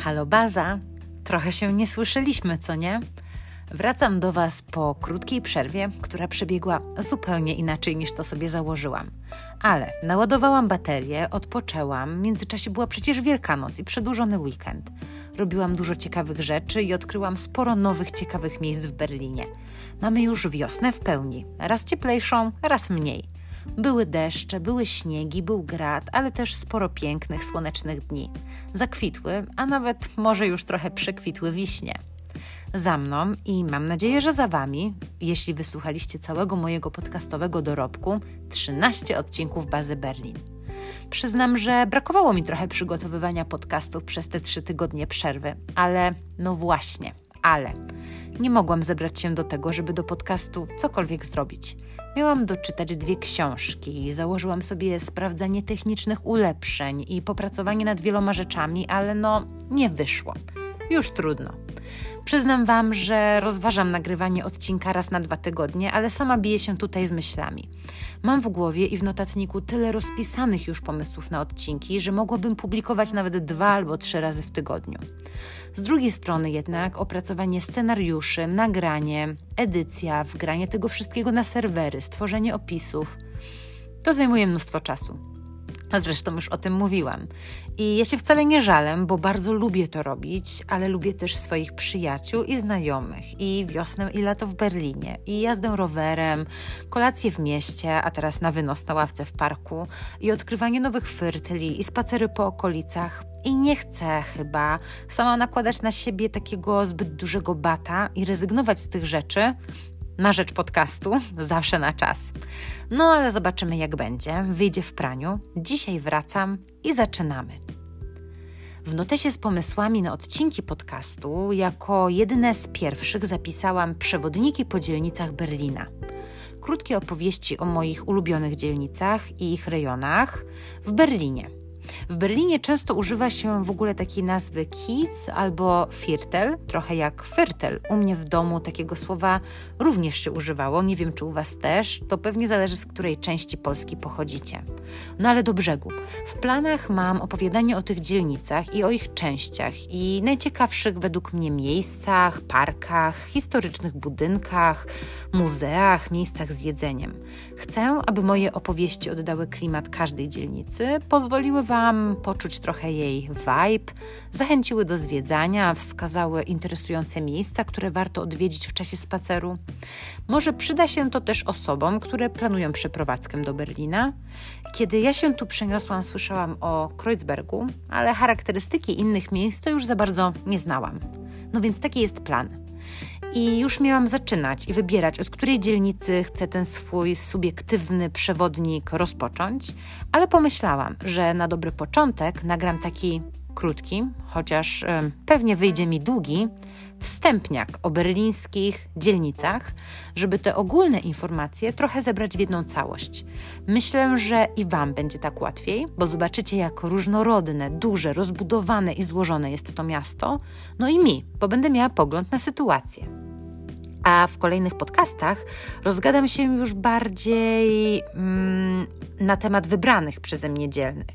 Halo Baza, trochę się nie słyszeliśmy, co nie? Wracam do Was po krótkiej przerwie, która przebiegła zupełnie inaczej niż to sobie założyłam. Ale naładowałam baterię, odpoczęłam, w międzyczasie była przecież Wielkanoc i przedłużony weekend. Robiłam dużo ciekawych rzeczy i odkryłam sporo nowych ciekawych miejsc w Berlinie. Mamy już wiosnę w pełni, raz cieplejszą, raz mniej. Były deszcze, były śniegi, był grad, ale też sporo pięknych, słonecznych dni. Zakwitły, a nawet może już trochę przekwitły wiśnie. Za mną i mam nadzieję, że za Wami, jeśli wysłuchaliście całego mojego podcastowego dorobku, 13 odcinków Bazy Berlin. Przyznam, że brakowało mi trochę przygotowywania podcastów przez te trzy tygodnie przerwy, ale no właśnie, ale nie mogłam zebrać się do tego, żeby do podcastu cokolwiek zrobić. Miałam doczytać dwie książki, założyłam sobie sprawdzanie technicznych ulepszeń i popracowanie nad wieloma rzeczami, ale no nie wyszło. Już trudno. Przyznam Wam, że rozważam nagrywanie odcinka raz na dwa tygodnie, ale sama biję się tutaj z myślami. Mam w głowie i w notatniku tyle rozpisanych już pomysłów na odcinki, że mogłabym publikować nawet dwa albo trzy razy w tygodniu. Z drugiej strony jednak opracowanie scenariuszy, nagranie, edycja, wgranie tego wszystkiego na serwery, stworzenie opisów to zajmuje mnóstwo czasu. Zresztą już o tym mówiłam. I ja się wcale nie żalę, bo bardzo lubię to robić, ale lubię też swoich przyjaciół i znajomych, i wiosnę i lato w Berlinie, i jazdę rowerem, kolację w mieście, a teraz na wynos na ławce w parku, i odkrywanie nowych fyrtli, i spacery po okolicach. I nie chcę chyba sama nakładać na siebie takiego zbyt dużego bata i rezygnować z tych rzeczy, na rzecz podcastu, zawsze na czas. No ale zobaczymy, jak będzie. Wyjdzie w praniu. Dzisiaj wracam i zaczynamy. W notesie z pomysłami na odcinki podcastu, jako jedne z pierwszych zapisałam przewodniki po dzielnicach Berlina. Krótkie opowieści o moich ulubionych dzielnicach i ich rejonach w Berlinie. W Berlinie często używa się w ogóle takiej nazwy Kiez albo Viertel, trochę jak Viertel. U mnie w domu takiego słowa również się używało, nie wiem czy u Was też, to pewnie zależy z której części Polski pochodzicie. No ale do brzegu. W planach mam opowiadanie o tych dzielnicach i o ich częściach i najciekawszych według mnie miejscach, parkach, historycznych budynkach, muzeach, miejscach z jedzeniem. Chcę, aby moje opowieści oddały klimat każdej dzielnicy, pozwoliły Wam poczuć trochę jej vibe, zachęciły do zwiedzania, wskazały interesujące miejsca, które warto odwiedzić w czasie spaceru. Może przyda się to też osobom, które planują przeprowadzkę do Berlina. Kiedy ja się tu przeniosłam, słyszałam o Kreuzbergu, ale charakterystyki innych miejsc to już za bardzo nie znałam. No więc taki jest plan. I już miałam zaczynać i wybierać, od której dzielnicy chcę ten swój subiektywny przewodnik rozpocząć, ale pomyślałam, że na dobry początek nagram taki krótki, chociaż y, pewnie wyjdzie mi długi, wstępniak o berlińskich dzielnicach, żeby te ogólne informacje trochę zebrać w jedną całość. Myślę, że i Wam będzie tak łatwiej, bo zobaczycie, jak różnorodne, duże, rozbudowane i złożone jest to miasto, no i mi, bo będę miała pogląd na sytuację a w kolejnych podcastach rozgadam się już bardziej mm, na temat wybranych przeze mnie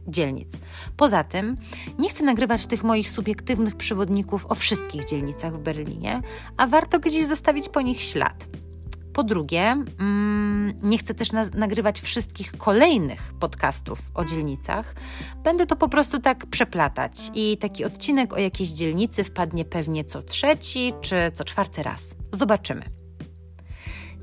dzielnic. Poza tym nie chcę nagrywać tych moich subiektywnych przewodników o wszystkich dzielnicach w Berlinie, a warto gdzieś zostawić po nich ślad. Po drugie, mm, nie chcę też nagrywać wszystkich kolejnych podcastów o dzielnicach. Będę to po prostu tak przeplatać i taki odcinek o jakiejś dzielnicy wpadnie pewnie co trzeci czy co czwarty raz. Zobaczymy.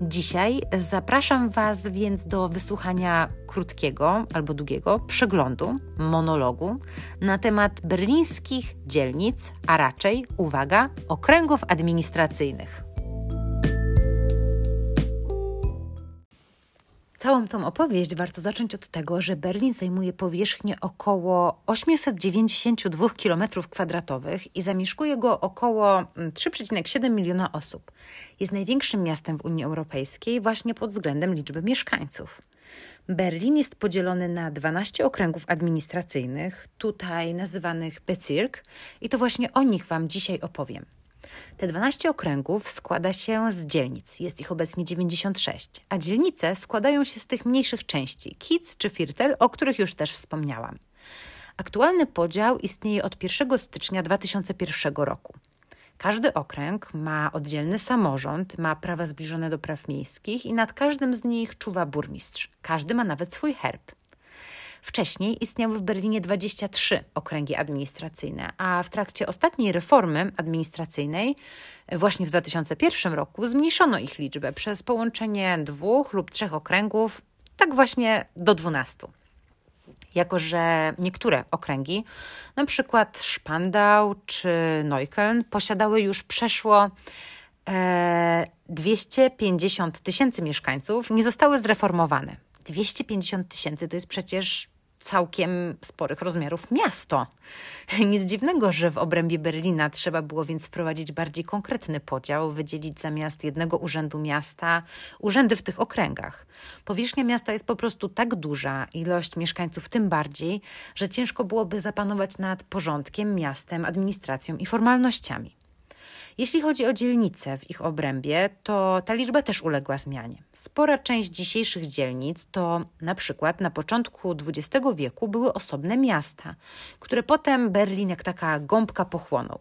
Dzisiaj zapraszam Was więc do wysłuchania krótkiego albo długiego przeglądu, monologu na temat berlińskich dzielnic, a raczej, uwaga, okręgów administracyjnych. Całą tą opowieść warto zacząć od tego, że Berlin zajmuje powierzchnię około 892 km2 i zamieszkuje go około 3,7 mm, miliona osób. Jest największym miastem w Unii Europejskiej właśnie pod względem liczby mieszkańców. Berlin jest podzielony na 12 okręgów administracyjnych, tutaj nazywanych Bezirk, i to właśnie o nich Wam dzisiaj opowiem. Te 12 okręgów składa się z dzielnic, jest ich obecnie 96, a dzielnice składają się z tych mniejszych części, Kic czy Firtel, o których już też wspomniałam. Aktualny podział istnieje od 1 stycznia 2001 roku. Każdy okręg ma oddzielny samorząd, ma prawa zbliżone do praw miejskich i nad każdym z nich czuwa burmistrz. Każdy ma nawet swój herb. Wcześniej istniały w Berlinie 23 okręgi administracyjne, a w trakcie ostatniej reformy administracyjnej, właśnie w 2001 roku, zmniejszono ich liczbę przez połączenie dwóch lub trzech okręgów, tak właśnie do 12 jako że niektóre okręgi, na przykład Spandau czy Neukölln, posiadały już przeszło e, 250 tysięcy mieszkańców, nie zostały zreformowane. 250 tysięcy to jest przecież całkiem sporych rozmiarów miasto. Nic dziwnego, że w obrębie Berlina trzeba było więc wprowadzić bardziej konkretny podział, wydzielić zamiast jednego urzędu miasta urzędy w tych okręgach. Powierzchnia miasta jest po prostu tak duża, ilość mieszkańców tym bardziej, że ciężko byłoby zapanować nad porządkiem, miastem, administracją i formalnościami. Jeśli chodzi o dzielnice w ich obrębie, to ta liczba też uległa zmianie. Spora część dzisiejszych dzielnic to na przykład na początku XX wieku były osobne miasta, które potem Berlin jak taka gąbka pochłonął.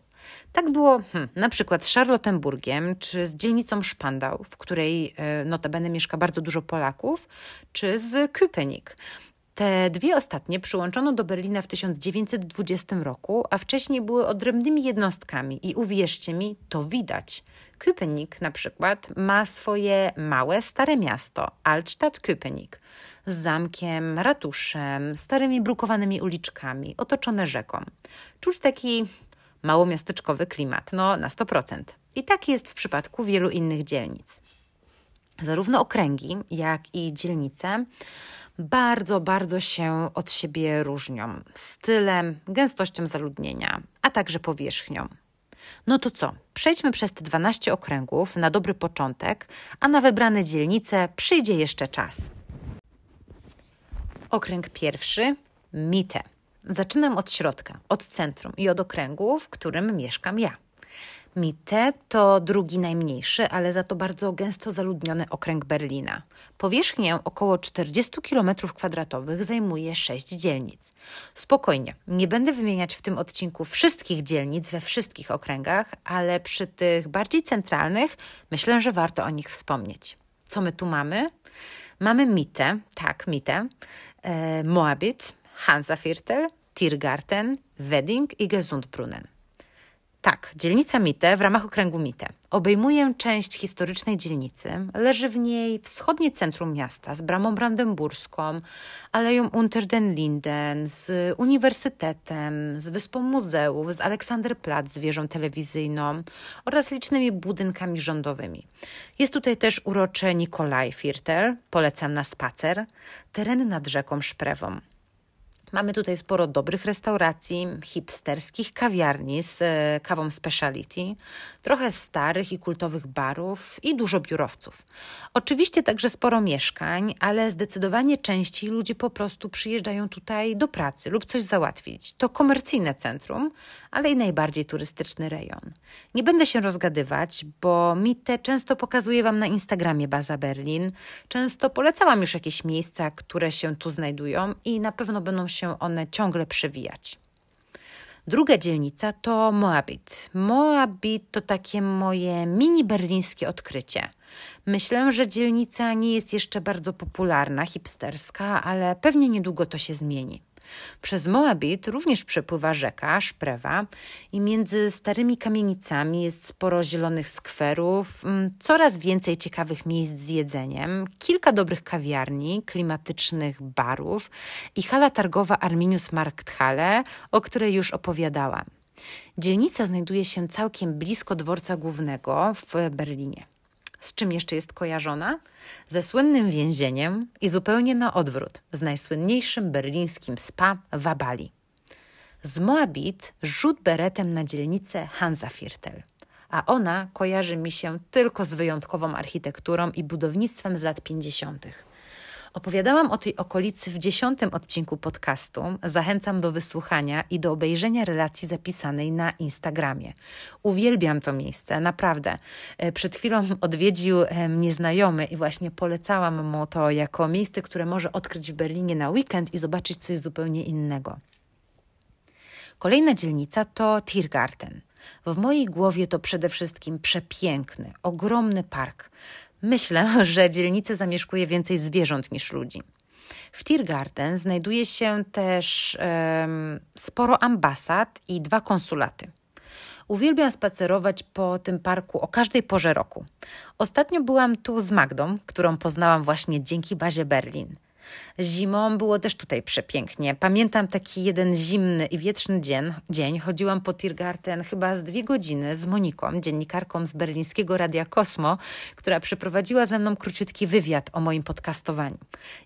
Tak było hmm, na przykład z Charlottenburgiem, czy z dzielnicą Spandau, w której e, notabene mieszka bardzo dużo Polaków, czy z Köpenick, te dwie ostatnie przyłączono do Berlina w 1920 roku, a wcześniej były odrębnymi jednostkami i uwierzcie mi, to widać. Köpenick na przykład ma swoje małe, stare miasto, Altstadt Köpenick, z zamkiem, ratuszem, starymi brukowanymi uliczkami, otoczone rzeką. Czuć taki małomiasteczkowy klimat, no na 100%. I tak jest w przypadku wielu innych dzielnic. Zarówno okręgi, jak i dzielnice bardzo, bardzo się od siebie różnią stylem, gęstością zaludnienia, a także powierzchnią. No to co? Przejdźmy przez te 12 okręgów na dobry początek, a na wybrane dzielnice przyjdzie jeszcze czas. Okręg pierwszy Mite. Zaczynam od środka, od centrum i od okręgu, w którym mieszkam ja. Mitte to drugi najmniejszy, ale za to bardzo gęsto zaludniony okręg Berlina. Powierzchnię około 40 km2 zajmuje 6 dzielnic. Spokojnie, nie będę wymieniać w tym odcinku wszystkich dzielnic we wszystkich okręgach, ale przy tych bardziej centralnych myślę, że warto o nich wspomnieć. Co my tu mamy? Mamy Mitte, tak, Mitte, e, Moabit, Hansaviertel, Tiergarten, Wedding i Gesundbrunnen. Tak, dzielnica Mite w ramach okręgu Mite obejmuje część historycznej dzielnicy. Leży w niej wschodnie centrum miasta z bramą brandenburską, aleją Unter den Linden, z uniwersytetem, z wyspą muzeów, z Aleksanderplatz, z wieżą telewizyjną oraz licznymi budynkami rządowymi. Jest tutaj też urocze Nikolaj Firtel, polecam na spacer, teren nad rzeką Szprewą. Mamy tutaj sporo dobrych restauracji, hipsterskich kawiarni z e, kawą speciality, trochę starych i kultowych barów i dużo biurowców. Oczywiście także sporo mieszkań, ale zdecydowanie częściej ludzie po prostu przyjeżdżają tutaj do pracy lub coś załatwić. To komercyjne centrum, ale i najbardziej turystyczny rejon. Nie będę się rozgadywać, bo mi te często pokazuję Wam na Instagramie Baza Berlin. Często polecałam już jakieś miejsca, które się tu znajdują i na pewno będą się się one ciągle przewijać. Druga dzielnica to Moabit. Moabit to takie moje mini berlińskie odkrycie. Myślę, że dzielnica nie jest jeszcze bardzo popularna, hipsterska, ale pewnie niedługo to się zmieni. Przez Moabit również przepływa rzeka Szprewa i między starymi kamienicami jest sporo zielonych skwerów, mm, coraz więcej ciekawych miejsc z jedzeniem, kilka dobrych kawiarni, klimatycznych barów i hala targowa Arminius Markthalle, o której już opowiadałam. Dzielnica znajduje się całkiem blisko dworca głównego w Berlinie. Z czym jeszcze jest kojarzona? Ze słynnym więzieniem i zupełnie na odwrót, z najsłynniejszym berlińskim spa w Abali. Z Moabit rzut beretem na dzielnicę Hansaviertel, a ona kojarzy mi się tylko z wyjątkową architekturą i budownictwem z lat 50. Opowiadałam o tej okolicy w dziesiątym odcinku podcastu. Zachęcam do wysłuchania i do obejrzenia relacji zapisanej na Instagramie. Uwielbiam to miejsce, naprawdę. E, przed chwilą odwiedził e, mnie znajomy i właśnie polecałam mu to jako miejsce, które może odkryć w Berlinie na weekend i zobaczyć coś zupełnie innego. Kolejna dzielnica to Tiergarten. W mojej głowie to przede wszystkim przepiękny, ogromny park. Myślę, że dzielnicę zamieszkuje więcej zwierząt niż ludzi. W Tiergarten znajduje się też um, sporo ambasad i dwa konsulaty. Uwielbiam spacerować po tym parku o każdej porze roku. Ostatnio byłam tu z Magdą, którą poznałam właśnie dzięki bazie Berlin. Zimą było też tutaj przepięknie. Pamiętam taki jeden zimny i wietrzny dzień. dzień. Chodziłam po Tiergarten chyba z dwie godziny z Moniką, dziennikarką z berlińskiego Radia Kosmo, która przeprowadziła ze mną króciutki wywiad o moim podcastowaniu.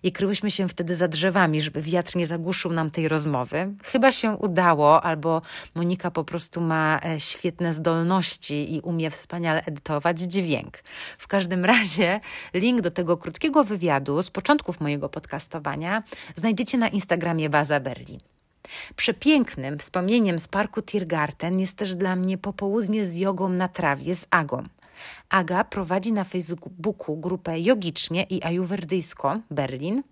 I kryłyśmy się wtedy za drzewami, żeby wiatr nie zagłuszył nam tej rozmowy. Chyba się udało, albo Monika po prostu ma e, świetne zdolności i umie wspaniale edytować dźwięk. W każdym razie link do tego krótkiego wywiadu z początków mojego podcastu podcastowania znajdziecie na Instagramie Baza Berlin. Przepięknym wspomnieniem z parku Tiergarten jest też dla mnie popołudnie z jogą na trawie z Agą. Aga prowadzi na Facebooku grupę Jogicznie i Ajuwerdyjsko Berlin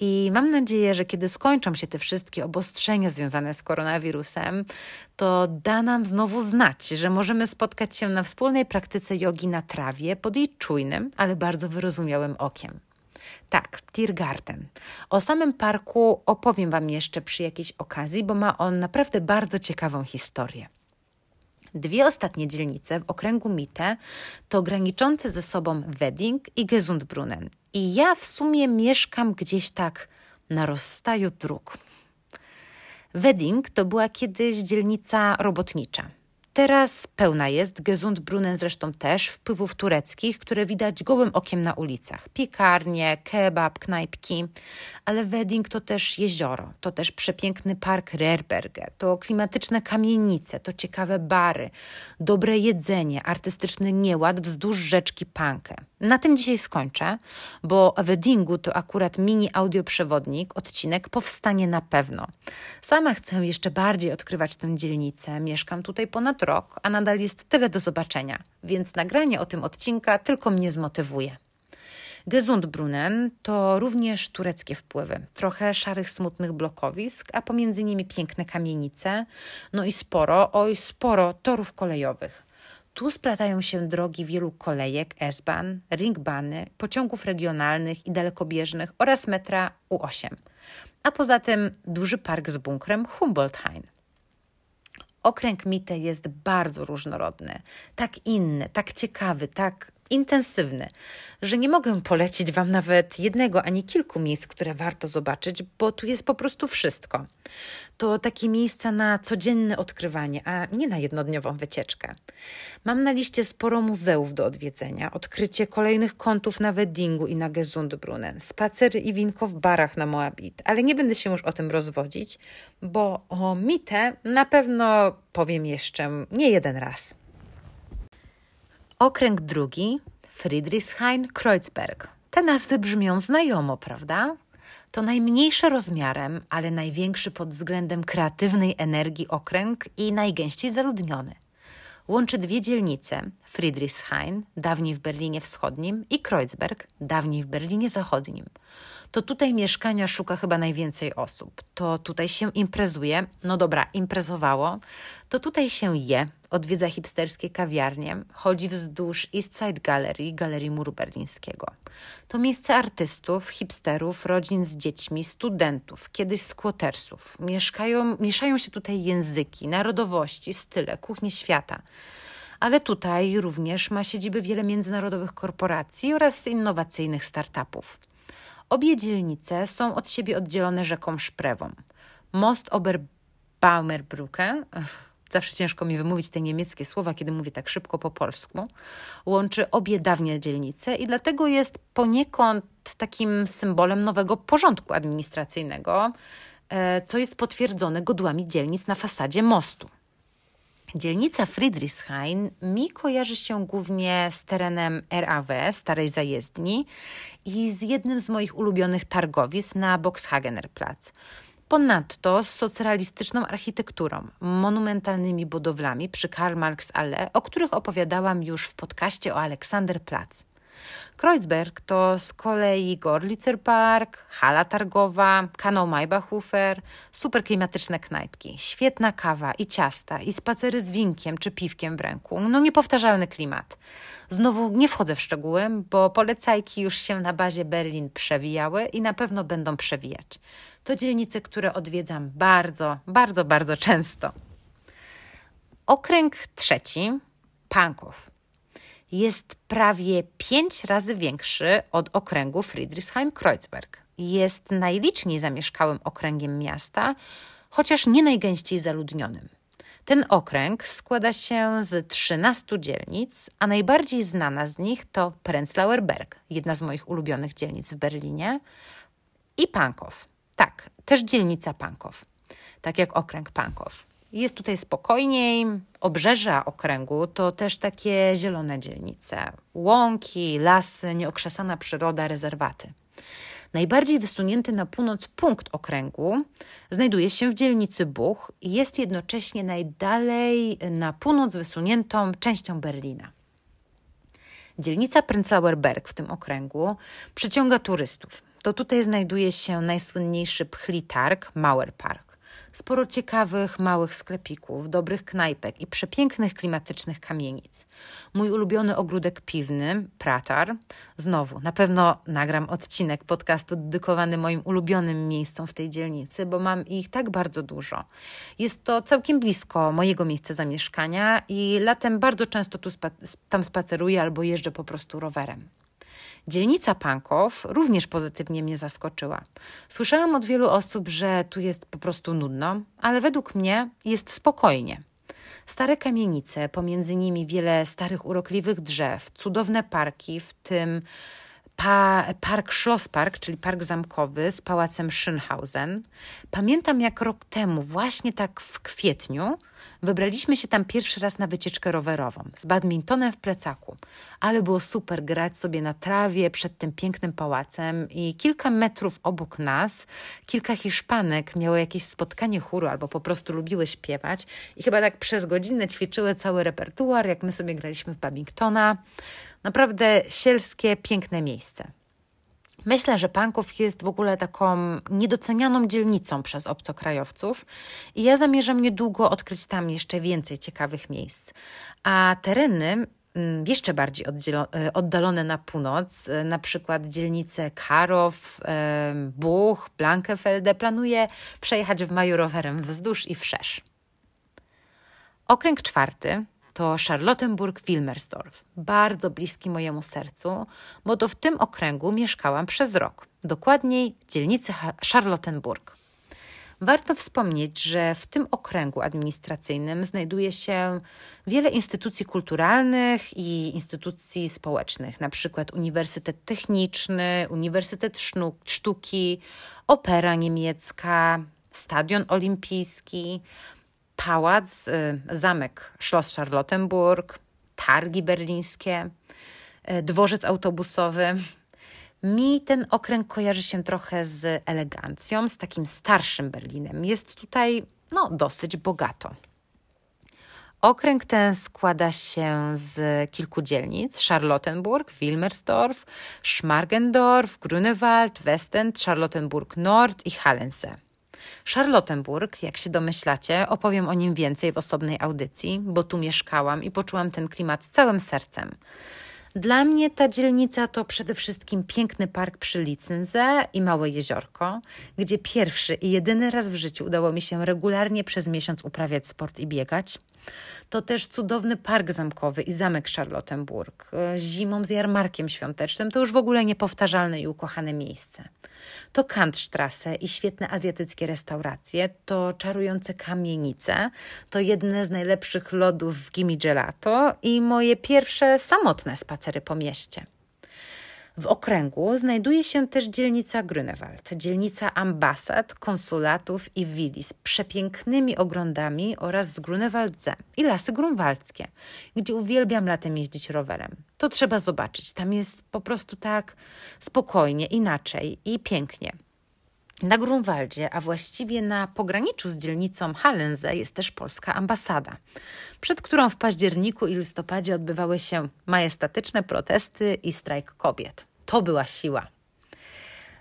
i mam nadzieję, że kiedy skończą się te wszystkie obostrzenia związane z koronawirusem, to da nam znowu znać, że możemy spotkać się na wspólnej praktyce jogi na trawie pod jej czujnym, ale bardzo wyrozumiałym okiem. Tak, Tiergarten. O samym parku opowiem Wam jeszcze przy jakiejś okazji, bo ma on naprawdę bardzo ciekawą historię. Dwie ostatnie dzielnice w okręgu Mitte to graniczące ze sobą Wedding i Gesundbrunnen. I ja w sumie mieszkam gdzieś tak na rozstaju dróg. Wedding to była kiedyś dzielnica robotnicza. Teraz pełna jest, Gesundbrunnen zresztą też, wpływów tureckich, które widać gołym okiem na ulicach. Piekarnie, kebab, knajpki, ale Wedding to też jezioro, to też przepiękny park Rerberge, to klimatyczne kamienice, to ciekawe bary, dobre jedzenie, artystyczny nieład wzdłuż rzeczki Pankę. Na tym dzisiaj skończę, bo Weddingu to akurat mini audioprzewodnik, odcinek powstanie na pewno. Sama chcę jeszcze bardziej odkrywać tę dzielnicę, mieszkam tutaj ponad rok, a nadal jest tyle do zobaczenia, więc nagranie o tym odcinka tylko mnie zmotywuje. Gesundbrunnen to również tureckie wpływy. Trochę szarych, smutnych blokowisk, a pomiędzy nimi piękne kamienice, no i sporo, oj sporo torów kolejowych. Tu splatają się drogi wielu kolejek S-Bahn, Ringbany, pociągów regionalnych i dalekobieżnych oraz metra U8. A poza tym duży park z bunkrem Humboldthain. Okręg Mitte jest bardzo różnorodny, tak inny, tak ciekawy, tak intensywny, że nie mogę polecić Wam nawet jednego ani kilku miejsc, które warto zobaczyć, bo tu jest po prostu wszystko. To takie miejsca na codzienne odkrywanie, a nie na jednodniową wycieczkę. Mam na liście sporo muzeów do odwiedzenia, odkrycie kolejnych kątów na Weddingu i na Gesundbrunnen, spacery i winko w barach na Moabit, ale nie będę się już o tym rozwodzić, bo o mitę na pewno powiem jeszcze nie jeden raz. Okręg drugi Friedrichshain-Kreuzberg. Te nazwy brzmią znajomo, prawda? To najmniejszy rozmiarem, ale największy pod względem kreatywnej energii okręg i najgęściej zaludniony. Łączy dwie dzielnice: Friedrichshain, dawniej w Berlinie Wschodnim, i Kreuzberg, dawniej w Berlinie Zachodnim to tutaj mieszkania szuka chyba najwięcej osób. To tutaj się imprezuje, no dobra, imprezowało, to tutaj się je, odwiedza hipsterskie kawiarnie, chodzi wzdłuż East Side Gallery, Galerii Muru Berlińskiego. To miejsce artystów, hipsterów, rodzin z dziećmi, studentów, kiedyś squattersów. Mieszkają, mieszają się tutaj języki, narodowości, style, kuchnie świata ale tutaj również ma siedziby wiele międzynarodowych korporacji oraz innowacyjnych startupów. Obie dzielnice są od siebie oddzielone rzeką Szprewą. Most Oberbaumerbrücke, zawsze ciężko mi wymówić te niemieckie słowa, kiedy mówię tak szybko po polsku, łączy obie dawnie dzielnice i dlatego jest poniekąd takim symbolem nowego porządku administracyjnego, e, co jest potwierdzone godłami dzielnic na fasadzie mostu. Dzielnica Friedrichshain mi kojarzy się głównie z terenem RAW, starej zajezdni, i z jednym z moich ulubionych targowisk na Boxhagenerplatz. Ponadto z socrealistyczną architekturą, monumentalnymi budowlami przy Karl Marx Allee, o których opowiadałam już w podcaście o Aleksanderplatz. Kreuzberg to z kolei Gorlitzer Park, hala targowa, kanał Maybachhofer, super klimatyczne knajpki, świetna kawa i ciasta i spacery z winkiem czy piwkiem w ręku. No niepowtarzalny klimat. Znowu nie wchodzę w szczegóły, bo polecajki już się na bazie Berlin przewijały i na pewno będą przewijać. To dzielnice, które odwiedzam bardzo, bardzo, bardzo często. Okręg trzeci, Pankow, jest prawie pięć razy większy od okręgu Friedrichshain-Kreuzberg. Jest najliczniej zamieszkałym okręgiem miasta, chociaż nie najgęściej zaludnionym. Ten okręg składa się z 13 dzielnic, a najbardziej znana z nich to Prenzlauer Berg, jedna z moich ulubionych dzielnic w Berlinie, i Pankow. Tak, też dzielnica Pankow, tak jak okręg Pankow. Jest tutaj spokojniej. Obrzeża okręgu to też takie zielone dzielnice. Łąki, lasy, nieokrzesana przyroda, rezerwaty. Najbardziej wysunięty na północ punkt okręgu znajduje się w dzielnicy Buch i jest jednocześnie najdalej na północ wysuniętą częścią Berlina. Dzielnica Prenzlauer Berg w tym okręgu przyciąga turystów. To tutaj znajduje się najsłynniejszy pchlitarg Mauer Park. Sporo ciekawych, małych sklepików, dobrych knajpek i przepięknych klimatycznych kamienic. Mój ulubiony ogródek piwny, Pratar. Znowu, na pewno nagram odcinek podcastu dedykowany moim ulubionym miejscom w tej dzielnicy, bo mam ich tak bardzo dużo. Jest to całkiem blisko mojego miejsca zamieszkania i latem bardzo często tu spa tam spaceruję albo jeżdżę po prostu rowerem. Dzielnica Pankow również pozytywnie mnie zaskoczyła. Słyszałam od wielu osób, że tu jest po prostu nudno, ale według mnie jest spokojnie. Stare kamienice, pomiędzy nimi wiele starych, urokliwych drzew, cudowne parki, w tym pa, park Schlosspark, czyli park zamkowy z pałacem Schönhausen. Pamiętam, jak rok temu, właśnie tak w kwietniu, wybraliśmy się tam pierwszy raz na wycieczkę rowerową z badmintonem w plecaku, ale było super grać sobie na trawie przed tym pięknym pałacem i kilka metrów obok nas kilka Hiszpanek miało jakieś spotkanie chóru albo po prostu lubiły śpiewać i chyba tak przez godzinę ćwiczyły cały repertuar, jak my sobie graliśmy w badmintona. Naprawdę sielskie, piękne miejsce. Myślę, że Panków jest w ogóle taką niedocenianą dzielnicą przez obcokrajowców i ja zamierzam niedługo odkryć tam jeszcze więcej ciekawych miejsc. A tereny mm, jeszcze bardziej e, oddalone na północ, e, na przykład dzielnice Karow, e, Buch, Blankefelde, planuję przejechać w maju rowerem wzdłuż i wszerz. Okręg czwarty to Charlottenburg-Wilmersdorf, bardzo bliski mojemu sercu, bo to w tym okręgu mieszkałam przez rok, dokładniej w dzielnicy Charlottenburg. Warto wspomnieć, że w tym okręgu administracyjnym znajduje się wiele instytucji kulturalnych i instytucji społecznych, na przykład Uniwersytet Techniczny, Uniwersytet Sztuki, Opera Niemiecka, Stadion Olimpijski, pałac, y, zamek Schloss Charlottenburg, targi berlińskie, y, dworzec autobusowy. Mi ten okręg kojarzy się trochę z elegancją, z takim starszym Berlinem. Jest tutaj no, dosyć bogato. Okręg ten składa się z kilku dzielnic: Charlottenburg, Wilmersdorf, Schmargendorf, Grunewald, Westend, Charlottenburg Nord i Hallense. Charlottenburg, jak się domyślacie, opowiem o nim więcej w osobnej audycji, bo tu mieszkałam i poczułam ten klimat całym sercem. Dla mnie ta dzielnica to przede wszystkim piękny park przy Licenze i małe jeziorko, gdzie pierwszy i jedyny raz w życiu udało mi się regularnie przez miesiąc uprawiać sport i biegać. To też cudowny park zamkowy i zamek Charlottenburg. Zimą z jarmarkiem świątecznym to już w ogóle niepowtarzalne i ukochane miejsce. To Kantstrasse i świetne azjatyckie restauracje, to czarujące kamienice, to jedne z najlepszych lodów w Gimi Gelato i moje pierwsze samotne spacery po mieście. W okręgu znajduje się też dzielnica Grünewald, dzielnica ambasad, konsulatów i willi z przepięknymi ogrodami oraz z Grunewaldzem i lasy grunwaldzkie, gdzie uwielbiam latem jeździć rowerem. To trzeba zobaczyć. Tam jest po prostu tak spokojnie, inaczej i pięknie. Na Grunwaldzie, a właściwie na pograniczu z dzielnicą Hallense jest też polska ambasada, przed którą w październiku i listopadzie odbywały się majestatyczne protesty i strajk kobiet. To była siła.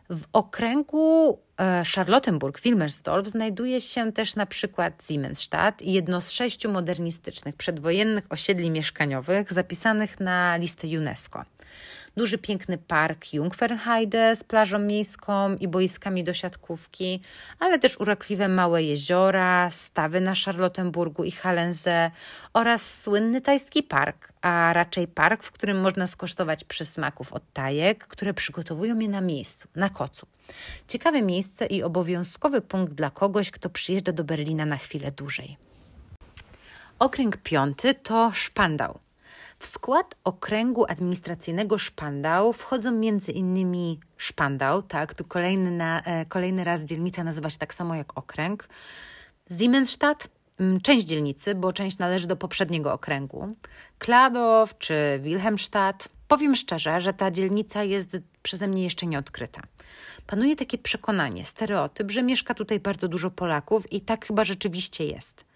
W okręgu e, Charlottenburg-Wilmersdorf znajduje się też na przykład Siemensstadt, jedno z sześciu modernistycznych przedwojennych osiedli mieszkaniowych zapisanych na listę UNESCO duży, piękny park Jungfernheide z plażą miejską i boiskami do siatkówki, ale też urokliwe małe jeziora, stawy na Charlottenburgu i Hallense oraz słynny tajski park, a raczej park, w którym można skosztować przysmaków od tajek, które przygotowują je na miejscu, na kocu. Ciekawe miejsce i obowiązkowy punkt dla kogoś, kto przyjeżdża do Berlina na chwilę dłużej. Okręg piąty to Szpandał. W skład okręgu administracyjnego Szpandał wchodzą m.in. Szpandał, tak, tu kolejny, na, e, kolejny raz dzielnica nazywa się tak samo jak okręg, Siemensstadt, część dzielnicy, bo część należy do poprzedniego okręgu, Kladow czy Wilhelmstadt. Powiem szczerze, że ta dzielnica jest przeze mnie jeszcze nie odkryta. Panuje takie przekonanie, stereotyp, że mieszka tutaj bardzo dużo Polaków i tak chyba rzeczywiście jest.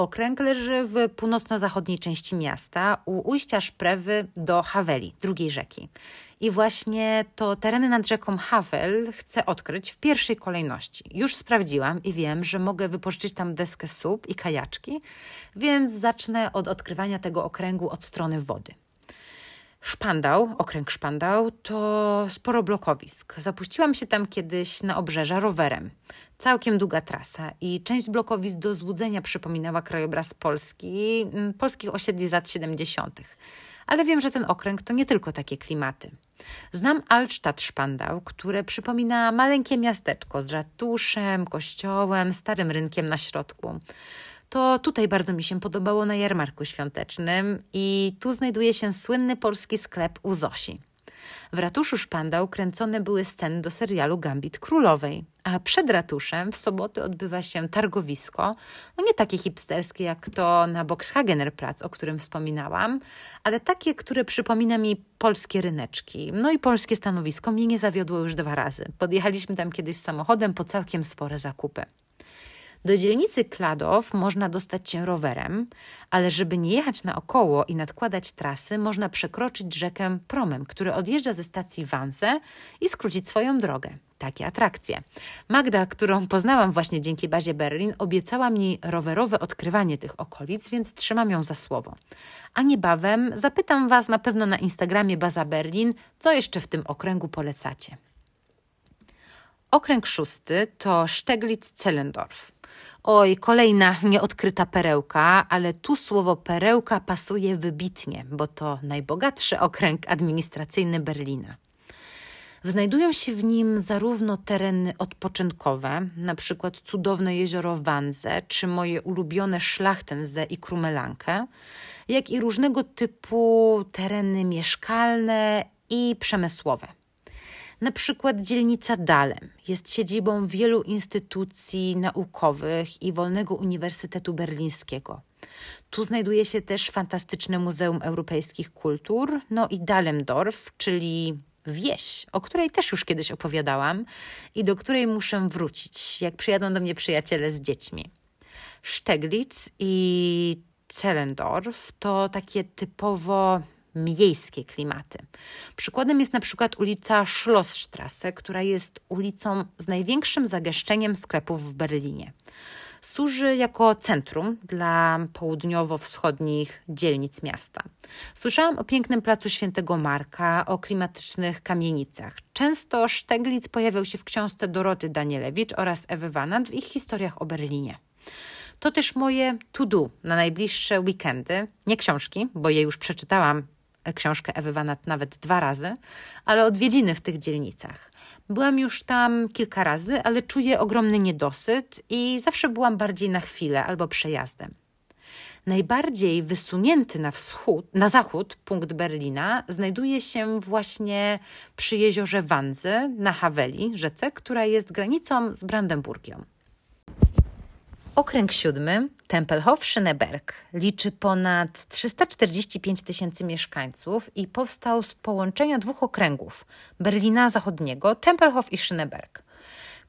Okręg leży w północno-zachodniej części miasta, u ujścia Szprewy do Haweli, drugiej rzeki. I właśnie to tereny nad rzeką Havel chcę odkryć w pierwszej kolejności. Już sprawdziłam i wiem, że mogę wypożyczyć tam deskę sub i kajaczki, więc zacznę od odkrywania tego okręgu od strony wody. Szpandał, okręg Szpandał, to sporo blokowisk. Zapuściłam się tam kiedyś na obrzeża rowerem. Całkiem długa trasa i część blokowisk do złudzenia przypominała krajobraz Polski, mm, polskich osiedli z lat 70. Ale wiem, że ten okręg to nie tylko takie klimaty. Znam Altstadt Szpandał, które przypomina maleńkie miasteczko z ratuszem, kościołem, starym rynkiem na środku to tutaj bardzo mi się podobało na jarmarku świątecznym i tu znajduje się słynny polski sklep u Zosi. W ratuszu Szpandał kręcone były sceny do serialu Gambit Królowej, a przed ratuszem w soboty odbywa się targowisko, no nie takie hipsterskie jak to na Boxhagenerplatz, o którym wspominałam, ale takie, które przypomina mi polskie ryneczki. No i polskie stanowisko mnie nie zawiodło już dwa razy. Podjechaliśmy tam kiedyś samochodem po całkiem spore zakupy. Do dzielnicy Kladow można dostać się rowerem, ale żeby nie jechać naokoło i nadkładać trasy, można przekroczyć rzekę promem, który odjeżdża ze stacji Wanse i skrócić swoją drogę. Takie atrakcje. Magda, którą poznałam właśnie dzięki bazie Berlin, obiecała mi rowerowe odkrywanie tych okolic, więc trzymam ją za słowo. A niebawem zapytam Was na pewno na Instagramie Baza Berlin, co jeszcze w tym okręgu polecacie. Okręg szósty to Steglitz-Zellendorf. Oj, kolejna nieodkryta perełka, ale tu słowo perełka pasuje wybitnie, bo to najbogatszy okręg administracyjny Berlina. Znajdują się w nim zarówno tereny odpoczynkowe, na przykład cudowne jezioro Wanze, czy moje ulubione Szlachtense i Krumelankę, jak i różnego typu tereny mieszkalne i przemysłowe. Na przykład dzielnica Dalem jest siedzibą wielu instytucji naukowych i Wolnego Uniwersytetu Berlińskiego. Tu znajduje się też fantastyczne Muzeum Europejskich Kultur, no i Dalemdorf, czyli wieś, o której też już kiedyś opowiadałam i do której muszę wrócić, jak przyjadą do mnie przyjaciele z dziećmi. Steglitz i Zellendorf to takie typowo miejskie klimaty. Przykładem jest na przykład ulica Schlossstrasse, która jest ulicą z największym zagęszczeniem sklepów w Berlinie. Służy jako centrum dla południowo-wschodnich dzielnic miasta. Słyszałam o pięknym placu Świętego Marka, o klimatycznych kamienicach. Często Szteglic pojawiał się w książce Doroty Danielewicz oraz Ewy Wanant w ich historiach o Berlinie. To też moje to-do na najbliższe weekendy. Nie książki, bo je już przeczytałam książkę Ewy Wanat nawet dwa razy, ale odwiedziny w tych dzielnicach. Byłam już tam kilka razy, ale czuję ogromny niedosyt i zawsze byłam bardziej na chwilę albo przejazdem. Najbardziej wysunięty na wschód, na zachód punkt Berlina znajduje się właśnie przy jeziorze Wanzy na Haweli, rzece, która jest granicą z Brandenburgią. Okręg siódmy, Tempelhof-Schöneberg, liczy ponad 345 tysięcy mieszkańców i powstał z połączenia dwóch okręgów Berlina Zachodniego, Tempelhof i Schöneberg.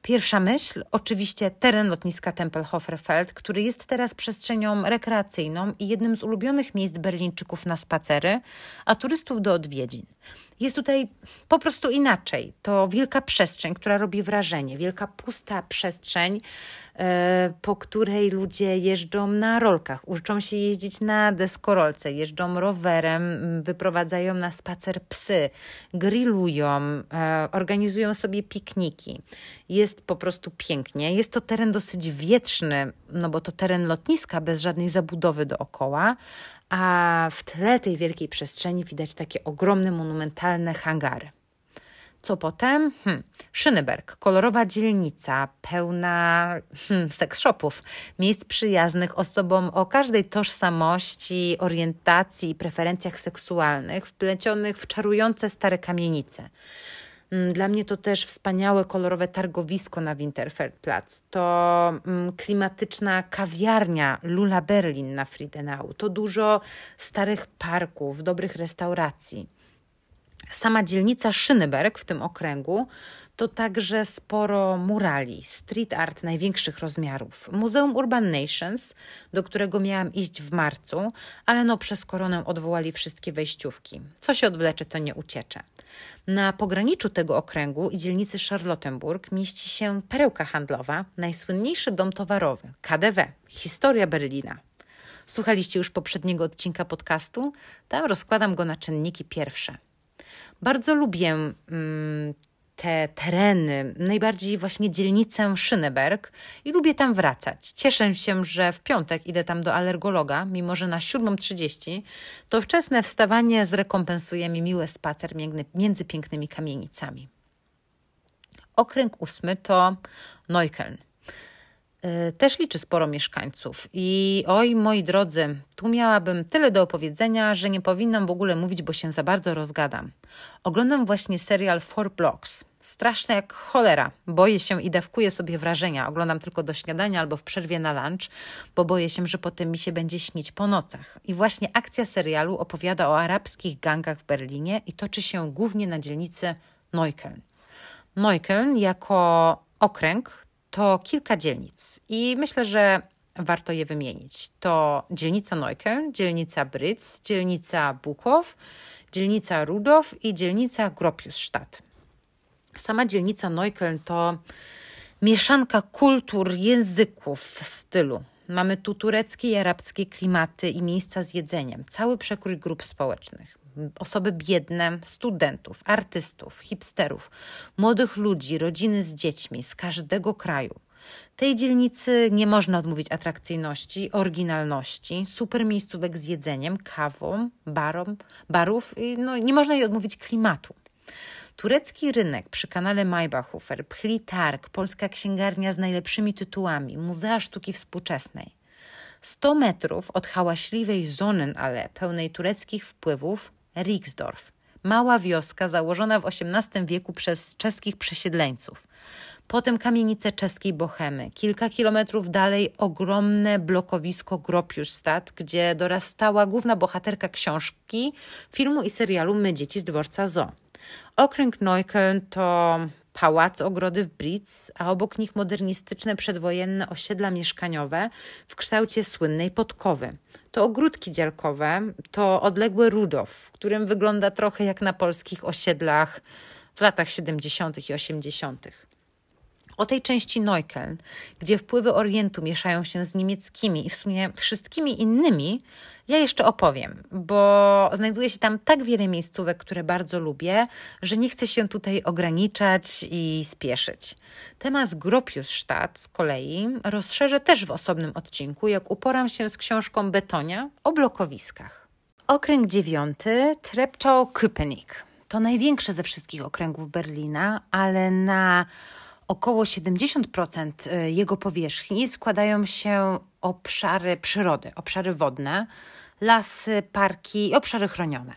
Pierwsza myśl, oczywiście teren lotniska Tempelhoferfeld, który jest teraz przestrzenią rekreacyjną i jednym z ulubionych miejsc Berlińczyków na spacery, a turystów do odwiedzin. Jest tutaj po prostu inaczej. To wielka przestrzeń, która robi wrażenie, wielka pusta przestrzeń, po której ludzie jeżdżą na rolkach, uczą się jeździć na deskorolce, jeżdżą rowerem, wyprowadzają na spacer psy, grillują, e, organizują sobie pikniki. Jest po prostu pięknie. Jest to teren dosyć wietrzny, no bo to teren lotniska bez żadnej zabudowy dookoła, a w tle tej wielkiej przestrzeni widać takie ogromne, monumentalne hangary. Co potem? Hm. Kolorowa dzielnica, pełna hmm, seks shopów, miejsc przyjaznych osobom o każdej tożsamości, orientacji i preferencjach seksualnych, wplecionych w czarujące stare kamienice. Mm, dla mnie to też wspaniałe, kolorowe targowisko na Winterfeldplatz. To mm, klimatyczna kawiarnia Lula Berlin na Friedenau. To dużo starych parków, dobrych restauracji. Sama dzielnica Schöneberg w tym okręgu to także sporo murali, street art największych rozmiarów. Muzeum Urban Nations, do którego miałam iść w marcu, ale no przez koronę odwołali wszystkie wejściówki. Co się odwlecze, to nie uciecze. Na pograniczu tego okręgu i dzielnicy Charlottenburg mieści się perełka handlowa, najsłynniejszy dom towarowy KDW, historia Berlina. Słuchaliście już poprzedniego odcinka podcastu? Tam rozkładam go na czynniki pierwsze. Bardzo lubię mm, te tereny, najbardziej właśnie dzielnicę Schöneberg i lubię tam wracać. Cieszę się, że w piątek idę tam do alergologa, mimo że na 7.30 to wczesne wstawanie zrekompensuje mi miły spacer między pięknymi kamienicami. Okręg ósmy to Neukölln. Y, też liczy sporo mieszkańców. I oj, moi drodzy, tu miałabym tyle do opowiedzenia, że nie powinnam w ogóle mówić, bo się za bardzo rozgadam. Oglądam właśnie serial Four Blocks. Straszne jak cholera. Boję się i dawkuję sobie wrażenia. Oglądam tylko do śniadania albo w przerwie na lunch, bo boję się, że potem mi się będzie śnić po nocach. I właśnie akcja serialu opowiada o arabskich gangach w Berlinie i toczy się głównie na dzielnicy Neukölln. Neukölln jako okręg to kilka dzielnic i myślę, że warto je wymienić. To dzielnica Neukölln, dzielnica Bryc, dzielnica Bukow, dzielnica Rudow i dzielnica Gropiusstadt. Sama dzielnica Neukölln to mieszanka kultur, języków, stylu. Mamy tu tureckie i arabskie klimaty i miejsca z jedzeniem, cały przekrój grup społecznych. Osoby biedne, studentów, artystów, hipsterów, młodych ludzi, rodziny z dziećmi z każdego kraju. Tej dzielnicy nie można odmówić atrakcyjności, oryginalności, super miejscówek z jedzeniem, kawą, barom, barów no, nie można jej odmówić klimatu. Turecki rynek przy kanale Maybachofer, Pchli Targ, polska księgarnia z najlepszymi tytułami, Muzea Sztuki Współczesnej. 100 metrów od hałaśliwej Sonnenallee, pełnej tureckich wpływów, Rixdorf. Mała wioska założona w XVIII wieku przez czeskich przesiedleńców. Potem kamienice czeskiej Bohemy. Kilka kilometrów dalej ogromne blokowisko Gropiusstadt, gdzie dorastała główna bohaterka książki, filmu i serialu My dzieci z dworca Zoo. Okręg Neukölln to pałac, ogrody w Britz, a obok nich modernistyczne przedwojenne osiedla mieszkaniowe w kształcie słynnej podkowy. To ogródki działkowe, to odległy Rudow, w którym wygląda trochę jak na polskich osiedlach w latach 70. i 80. O tej części Neukölln, gdzie wpływy Orientu mieszają się z niemieckimi i w sumie wszystkimi innymi, ja jeszcze opowiem, bo znajduje się tam tak wiele miejscówek, które bardzo lubię, że nie chcę się tutaj ograniczać i spieszyć. Temat Gropiusstadt z kolei rozszerzę też w osobnym odcinku, jak uporam się z książką Betonia o blokowiskach. Okręg dziewiąty Treptow-Köpenick. To największy ze wszystkich okręgów Berlina, ale na około 70% y, jego powierzchni składają się obszary przyrody, obszary wodne, lasy, parki i obszary chronione.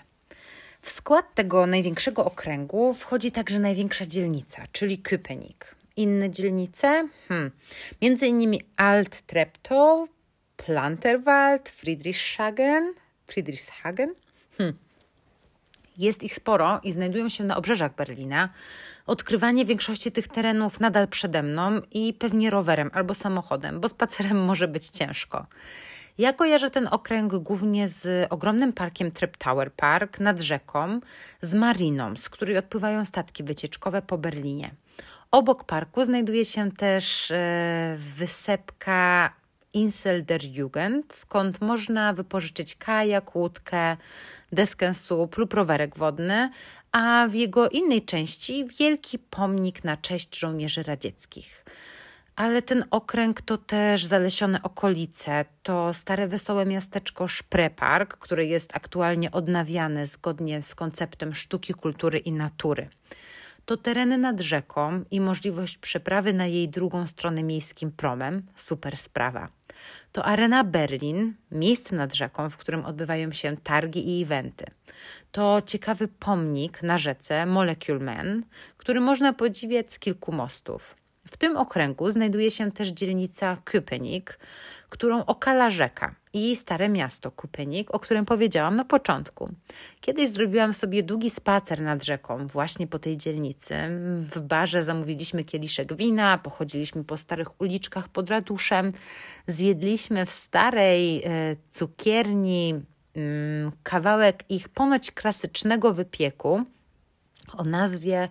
W skład tego największego okręgu wchodzi także największa dzielnica, czyli Köpenick. Inne dzielnice? Hmm. Między innymi Alt-Treptow, Planterwald, Friedrichshagen, Friedrichshagen. Hmm. Jest ich sporo i znajdują się na obrzeżach Berlina. Odkrywanie większości tych terenów nadal przede mną i pewnie rowerem albo samochodem, bo spacerem może być ciężko. Ja kojarzę ten okręg głównie z ogromnym parkiem Trip Tower Park nad rzeką, z mariną, z której odpływają statki wycieczkowe po Berlinie. Obok parku znajduje się też e, wysepka Insel der Jugend, skąd można wypożyczyć kajak, łódkę, deskę słup lub rowerek wodny, a w jego innej części wielki pomnik na cześć żołnierzy radzieckich. Ale ten okręg to też zalesione okolice, to stare wesołe miasteczko Szprepark, które jest aktualnie odnawiane zgodnie z konceptem sztuki, kultury i natury to tereny nad rzeką i możliwość przeprawy na jej drugą stronę miejskim promem super sprawa. To Arena Berlin, miejsce nad rzeką, w którym odbywają się targi i eventy. To ciekawy pomnik na rzece Molecule Man, który można podziwiać z kilku mostów. W tym okręgu znajduje się też dzielnica Köpenick, którą okala rzeka i stare miasto Kupenik, o którym powiedziałam na początku. Kiedyś zrobiłam sobie długi spacer nad rzeką, właśnie po tej dzielnicy. W barze zamówiliśmy kieliszek wina, pochodziliśmy po starych uliczkach pod ratuszem, zjedliśmy w starej e, cukierni mm, kawałek ich ponoć klasycznego wypieku o nazwie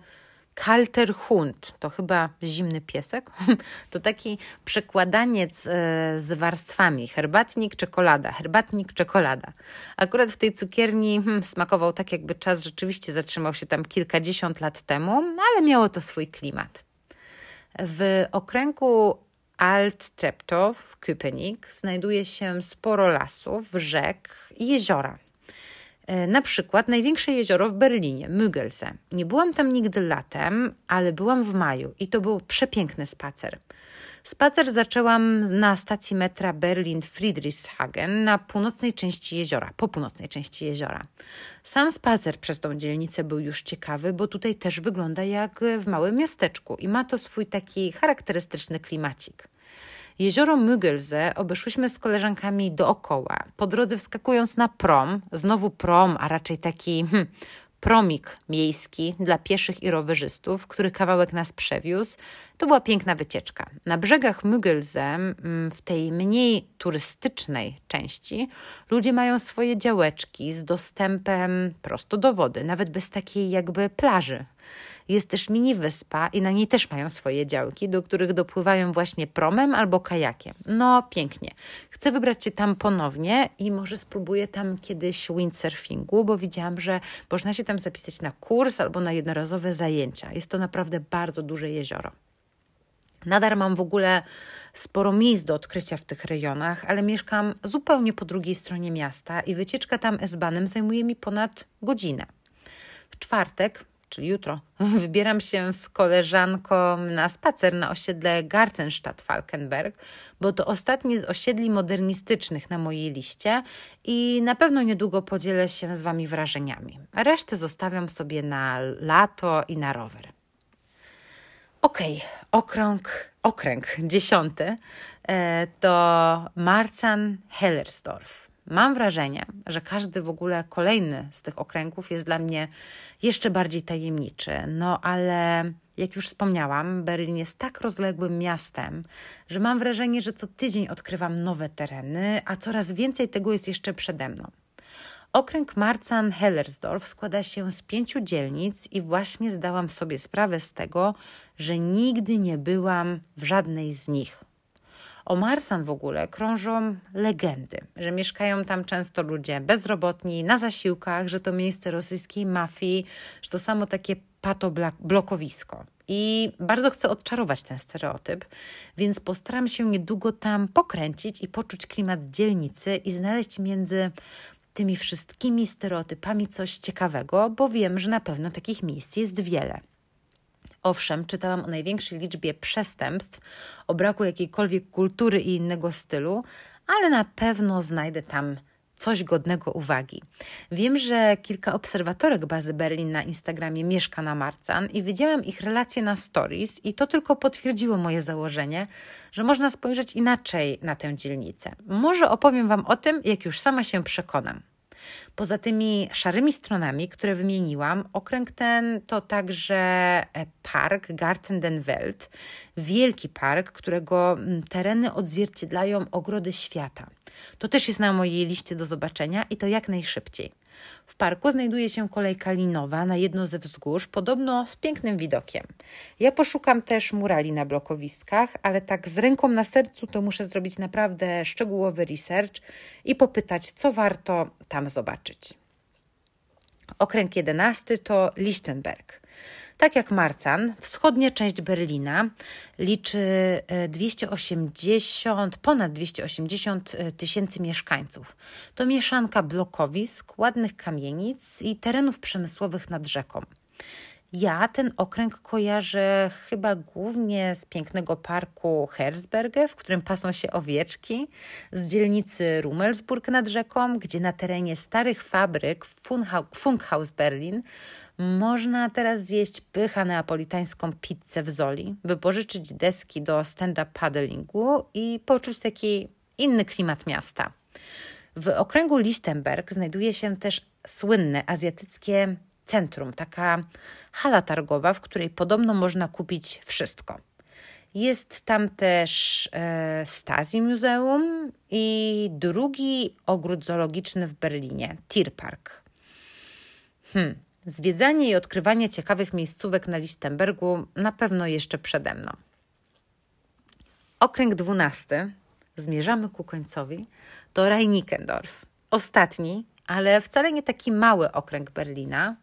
Kalter Hund, to chyba zimny piesek, to taki przekładaniec e, z warstwami, herbatnik, czekolada, herbatnik, czekolada. Akurat w tej cukierni hmm, smakował tak, jakby czas rzeczywiście zatrzymał się tam kilkadziesiąt lat temu, no ale miało to swój klimat. W okręgu Alt-Treptow, Köpenick, znajduje się sporo lasów, rzek i jeziora. E, na przykład największe jezioro w Berlinie, Müggelsee. Nie byłam tam nigdy latem, ale byłam w maju i to był przepiękny spacer. Spacer zaczęłam na stacji metra Berlin-Friedrichshagen na północnej części jeziora, po północnej części jeziora. Sam spacer przez tą dzielnicę był już ciekawy, bo tutaj też wygląda jak w małym miasteczku i ma to swój taki charakterystyczny klimacik. Jezioro Müggelsee obeszłyśmy z koleżankami dookoła, po drodze wskakując na prom, znowu prom, a raczej taki hmm, promik miejski dla pieszych i rowerzystów, który kawałek nas przewiózł. To była piękna wycieczka. Na brzegach Müggelsee, mm, w tej mniej turystycznej części, ludzie mają swoje działeczki z dostępem prosto do wody, nawet bez takiej jakby plaży. Jest też mini wyspa i na niej też mają swoje działki, do których dopływają właśnie promem albo kajakiem. No pięknie. Chcę wybrać się tam ponownie i może spróbuję tam kiedyś windsurfingu, bo widziałam, że można się tam zapisać na kurs albo na jednorazowe zajęcia. Jest to naprawdę bardzo duże jezioro. Nadal mam w ogóle sporo miejsc do odkrycia w tych rejonach, ale mieszkam zupełnie po drugiej stronie miasta i wycieczka tam S-Banem zajmuje mi ponad godzinę. W czwartek czyli jutro, wybieram się z koleżanką na spacer na osiedle Gartenstadt-Falkenberg, bo to ostatnie z osiedli modernistycznych na mojej liście i na pewno niedługo podzielę się z Wami wrażeniami. Resztę zostawiam sobie na lato i na rower. Okej, okay, okrąg, okręg dziesiąty e, to Marzahn-Hellersdorf. Mam wrażenie, że każdy w ogóle kolejny z tych okręgów jest dla mnie jeszcze bardziej tajemniczy. No ale jak już wspomniałam, Berlin jest tak rozległym miastem, że mam wrażenie, że co tydzień odkrywam nowe tereny, a coraz więcej tego jest jeszcze przede mną. Okręg Marzahn-Hellersdorf składa się z pięciu dzielnic i właśnie zdałam sobie sprawę z tego, że nigdy nie byłam w żadnej z nich. O Marsan w ogóle krążą legendy, że mieszkają tam często ludzie bezrobotni, na zasiłkach, że to miejsce rosyjskiej mafii, że to samo takie patoblokowisko. I bardzo chcę odczarować ten stereotyp, więc postaram się niedługo tam pokręcić i poczuć klimat dzielnicy i znaleźć między tymi wszystkimi stereotypami coś ciekawego, bo wiem, że na pewno takich miejsc jest wiele. Owszem, czytałam o największej liczbie przestępstw, o braku jakiejkolwiek kultury i innego stylu, ale na pewno znajdę tam coś godnego uwagi. Wiem, że kilka obserwatorek bazy Berlin na Instagramie mieszka na Marcan i widziałam ich relacje na stories i to tylko potwierdziło moje założenie, że można spojrzeć inaczej na tę dzielnicę. Może opowiem Wam o tym, jak już sama się przekonam. Poza tymi szarymi stronami, które wymieniłam, okręg ten to także e, park Garten den Welt, wielki park, którego mm, tereny odzwierciedlają ogrody świata. To też jest na mojej liście do zobaczenia i to jak najszybciej. W parku znajduje się kolejka linowa na jedno ze wzgórz, podobno z pięknym widokiem. Ja poszukam też murali na blokowiskach, ale tak z ręką na sercu to muszę zrobić naprawdę szczegółowy research i popytać, co warto tam zobaczyć. Okręg 11 to Lichtenberg. Tak jak Marcan, wschodnia część Berlina liczy 280, e, ponad 280 e, tysięcy mieszkańców. To mieszanka blokowisk, ładnych kamienic i terenów przemysłowych nad rzeką. Ja ten okręg kojarzę chyba głównie z pięknego parku Herzberge, w którym pasą się owieczki, z dzielnicy Rummelsburg nad rzeką, gdzie na terenie starych fabryk Funkhaus Berlin można teraz zjeść pycha neapolitańską pizzę w Zoli, wypożyczyć deski do stand-up paddlingu i poczuć taki inny klimat miasta. W okręgu Lichtenberg znajduje się też słynne azjatyckie centrum, taka hala targowa, w której podobno można kupić wszystko. Jest tam też e, Stasi Muzeum i drugi ogród zoologiczny w Berlinie, Tierpark. Hmm. Zwiedzanie i odkrywanie ciekawych miejscówek na Lichtenbergu na pewno jeszcze przede mną. Okręg 12, zmierzamy ku końcowi, to Reinickendorf. Ostatni, ale wcale nie taki mały okręg Berlina.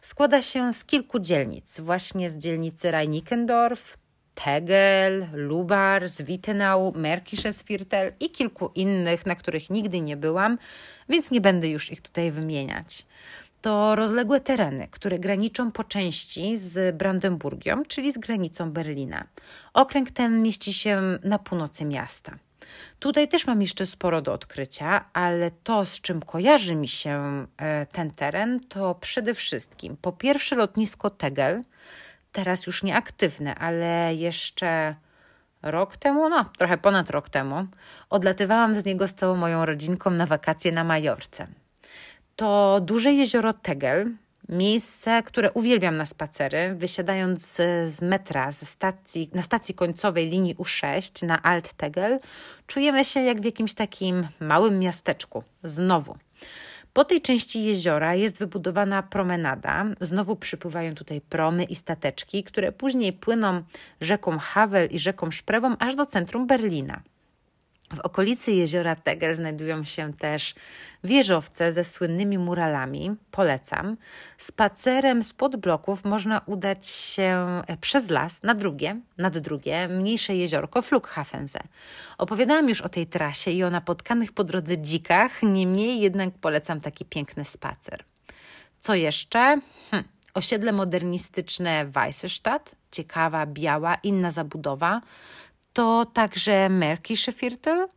Składa się z kilku dzielnic, właśnie z dzielnicy Reinickendorf, Tegel, Lubar, Wittenau, Märkisches i kilku innych, na których nigdy nie byłam, więc nie będę już ich tutaj wymieniać to rozległe tereny, które graniczą po części z Brandenburgią, czyli z granicą Berlina. Okręg ten mieści się na północy miasta. Tutaj też mam jeszcze sporo do odkrycia, ale to, z czym kojarzy mi się e, ten teren, to przede wszystkim po pierwsze lotnisko Tegel, teraz już nieaktywne, ale jeszcze rok temu, no trochę ponad rok temu, odlatywałam z niego z całą moją rodzinką na wakacje na Majorce. To duże jezioro Tegel, miejsce, które uwielbiam na spacery, wysiadając z, z metra ze stacji, na stacji końcowej linii U6 na Alt Tegel, czujemy się jak w jakimś takim małym miasteczku. Znowu. Po tej części jeziora jest wybudowana promenada. Znowu przypływają tutaj promy i stateczki, które później płyną rzeką Havel i rzeką Szprewą aż do centrum Berlina. W okolicy jeziora Tegel znajdują się też wieżowce ze słynnymi muralami. Polecam. Spacerem spod bloków można udać się przez las na drugie, nad drugie, mniejsze jeziorko Flughafense. Opowiadałam już o tej trasie i o napotkanych po drodze dzikach, niemniej jednak polecam taki piękny spacer. Co jeszcze? Hm. Osiedle modernistyczne Weissestadt, ciekawa, biała, inna zabudowa to także Märkische Viertel,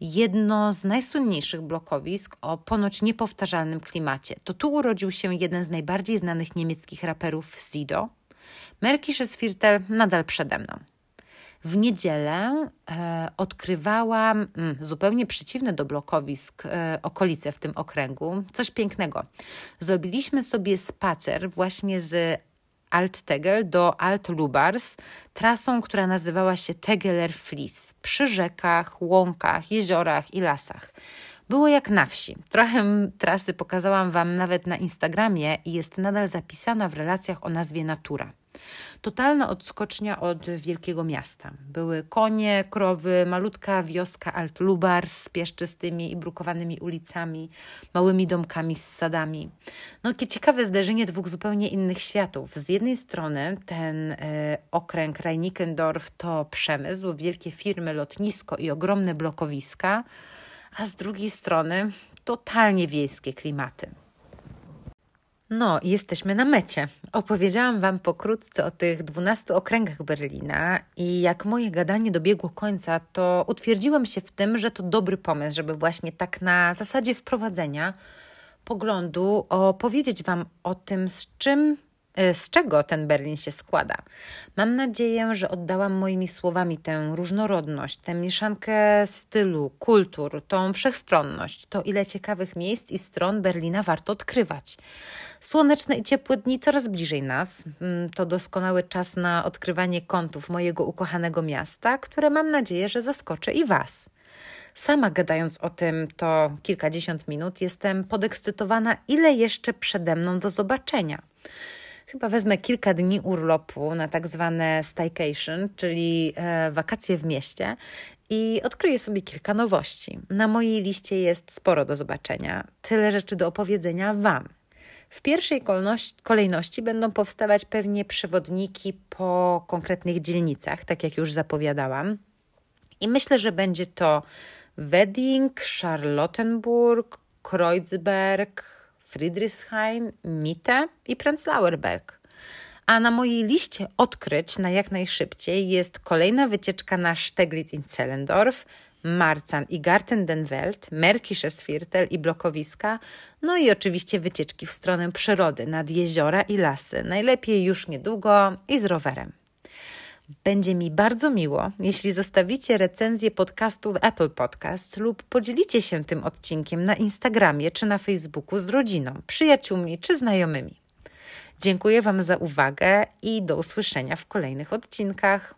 jedno z najsłynniejszych blokowisk o ponoć niepowtarzalnym klimacie. To tu urodził się jeden z najbardziej znanych niemieckich raperów Sido. Märkische Viertel nadal przede mną. W niedzielę e, odkrywałam mm, zupełnie przeciwne do blokowisk e, okolice w tym okręgu. Coś pięknego. Zrobiliśmy sobie spacer właśnie z Alt-Tegel do Alt-Lubars trasą, która nazywała się Tegeler Flis przy rzekach, łąkach, jeziorach i lasach. Było jak na wsi. Trochę trasy pokazałam Wam nawet na Instagramie i jest nadal zapisana w relacjach o nazwie Natura. Totalna odskocznia od wielkiego miasta. Były konie, krowy, malutka wioska Alt-Lubar z pieszczystymi i brukowanymi ulicami, małymi domkami z sadami. No, ciekawe zderzenie dwóch zupełnie innych światów. Z jednej strony ten y, okręg Reinickendorf to przemysł, wielkie firmy, lotnisko i ogromne blokowiska, a z drugiej strony totalnie wiejskie klimaty. No, jesteśmy na mecie. Opowiedziałam Wam pokrótce o tych 12 okręgach Berlina i jak moje gadanie dobiegło końca, to utwierdziłam się w tym, że to dobry pomysł, żeby właśnie tak na zasadzie wprowadzenia poglądu opowiedzieć Wam o tym, z czym z czego ten Berlin się składa. Mam nadzieję, że oddałam moimi słowami tę różnorodność, tę mieszankę stylu, kultur, tą wszechstronność, to ile ciekawych miejsc i stron Berlina warto odkrywać. Słoneczne i ciepłe dni coraz bliżej nas. Mm, to doskonały czas na odkrywanie kątów mojego ukochanego miasta, które mam nadzieję, że zaskoczy i Was. Sama gadając o tym to kilkadziesiąt minut, jestem podekscytowana, ile jeszcze przede mną do zobaczenia. Chyba wezmę kilka dni urlopu na tak zwane staycation, czyli e, wakacje w mieście i odkryję sobie kilka nowości. Na mojej liście jest sporo do zobaczenia, tyle rzeczy do opowiedzenia Wam. W pierwszej kolejności będą powstawać pewnie przewodniki po konkretnych dzielnicach, tak jak już zapowiadałam. I myślę, że będzie to Wedding, Charlottenburg, Kreuzberg, Friedrichshain, Mitte i Prenzlauer Berg. A na mojej liście odkryć na jak najszybciej jest kolejna wycieczka na Steglitz in Zellendorf, Marzan i Garten den Welt, Märkisches Viertel i blokowiska, no i oczywiście wycieczki w stronę przyrody nad jeziora i lasy, najlepiej już niedługo i z rowerem. Będzie mi bardzo miło, jeśli zostawicie recenzję podcastu w Apple Podcasts lub podzielicie się tym odcinkiem na Instagramie czy na Facebooku z rodziną, przyjaciółmi czy znajomymi. Dziękuję Wam za uwagę i do usłyszenia w kolejnych odcinkach.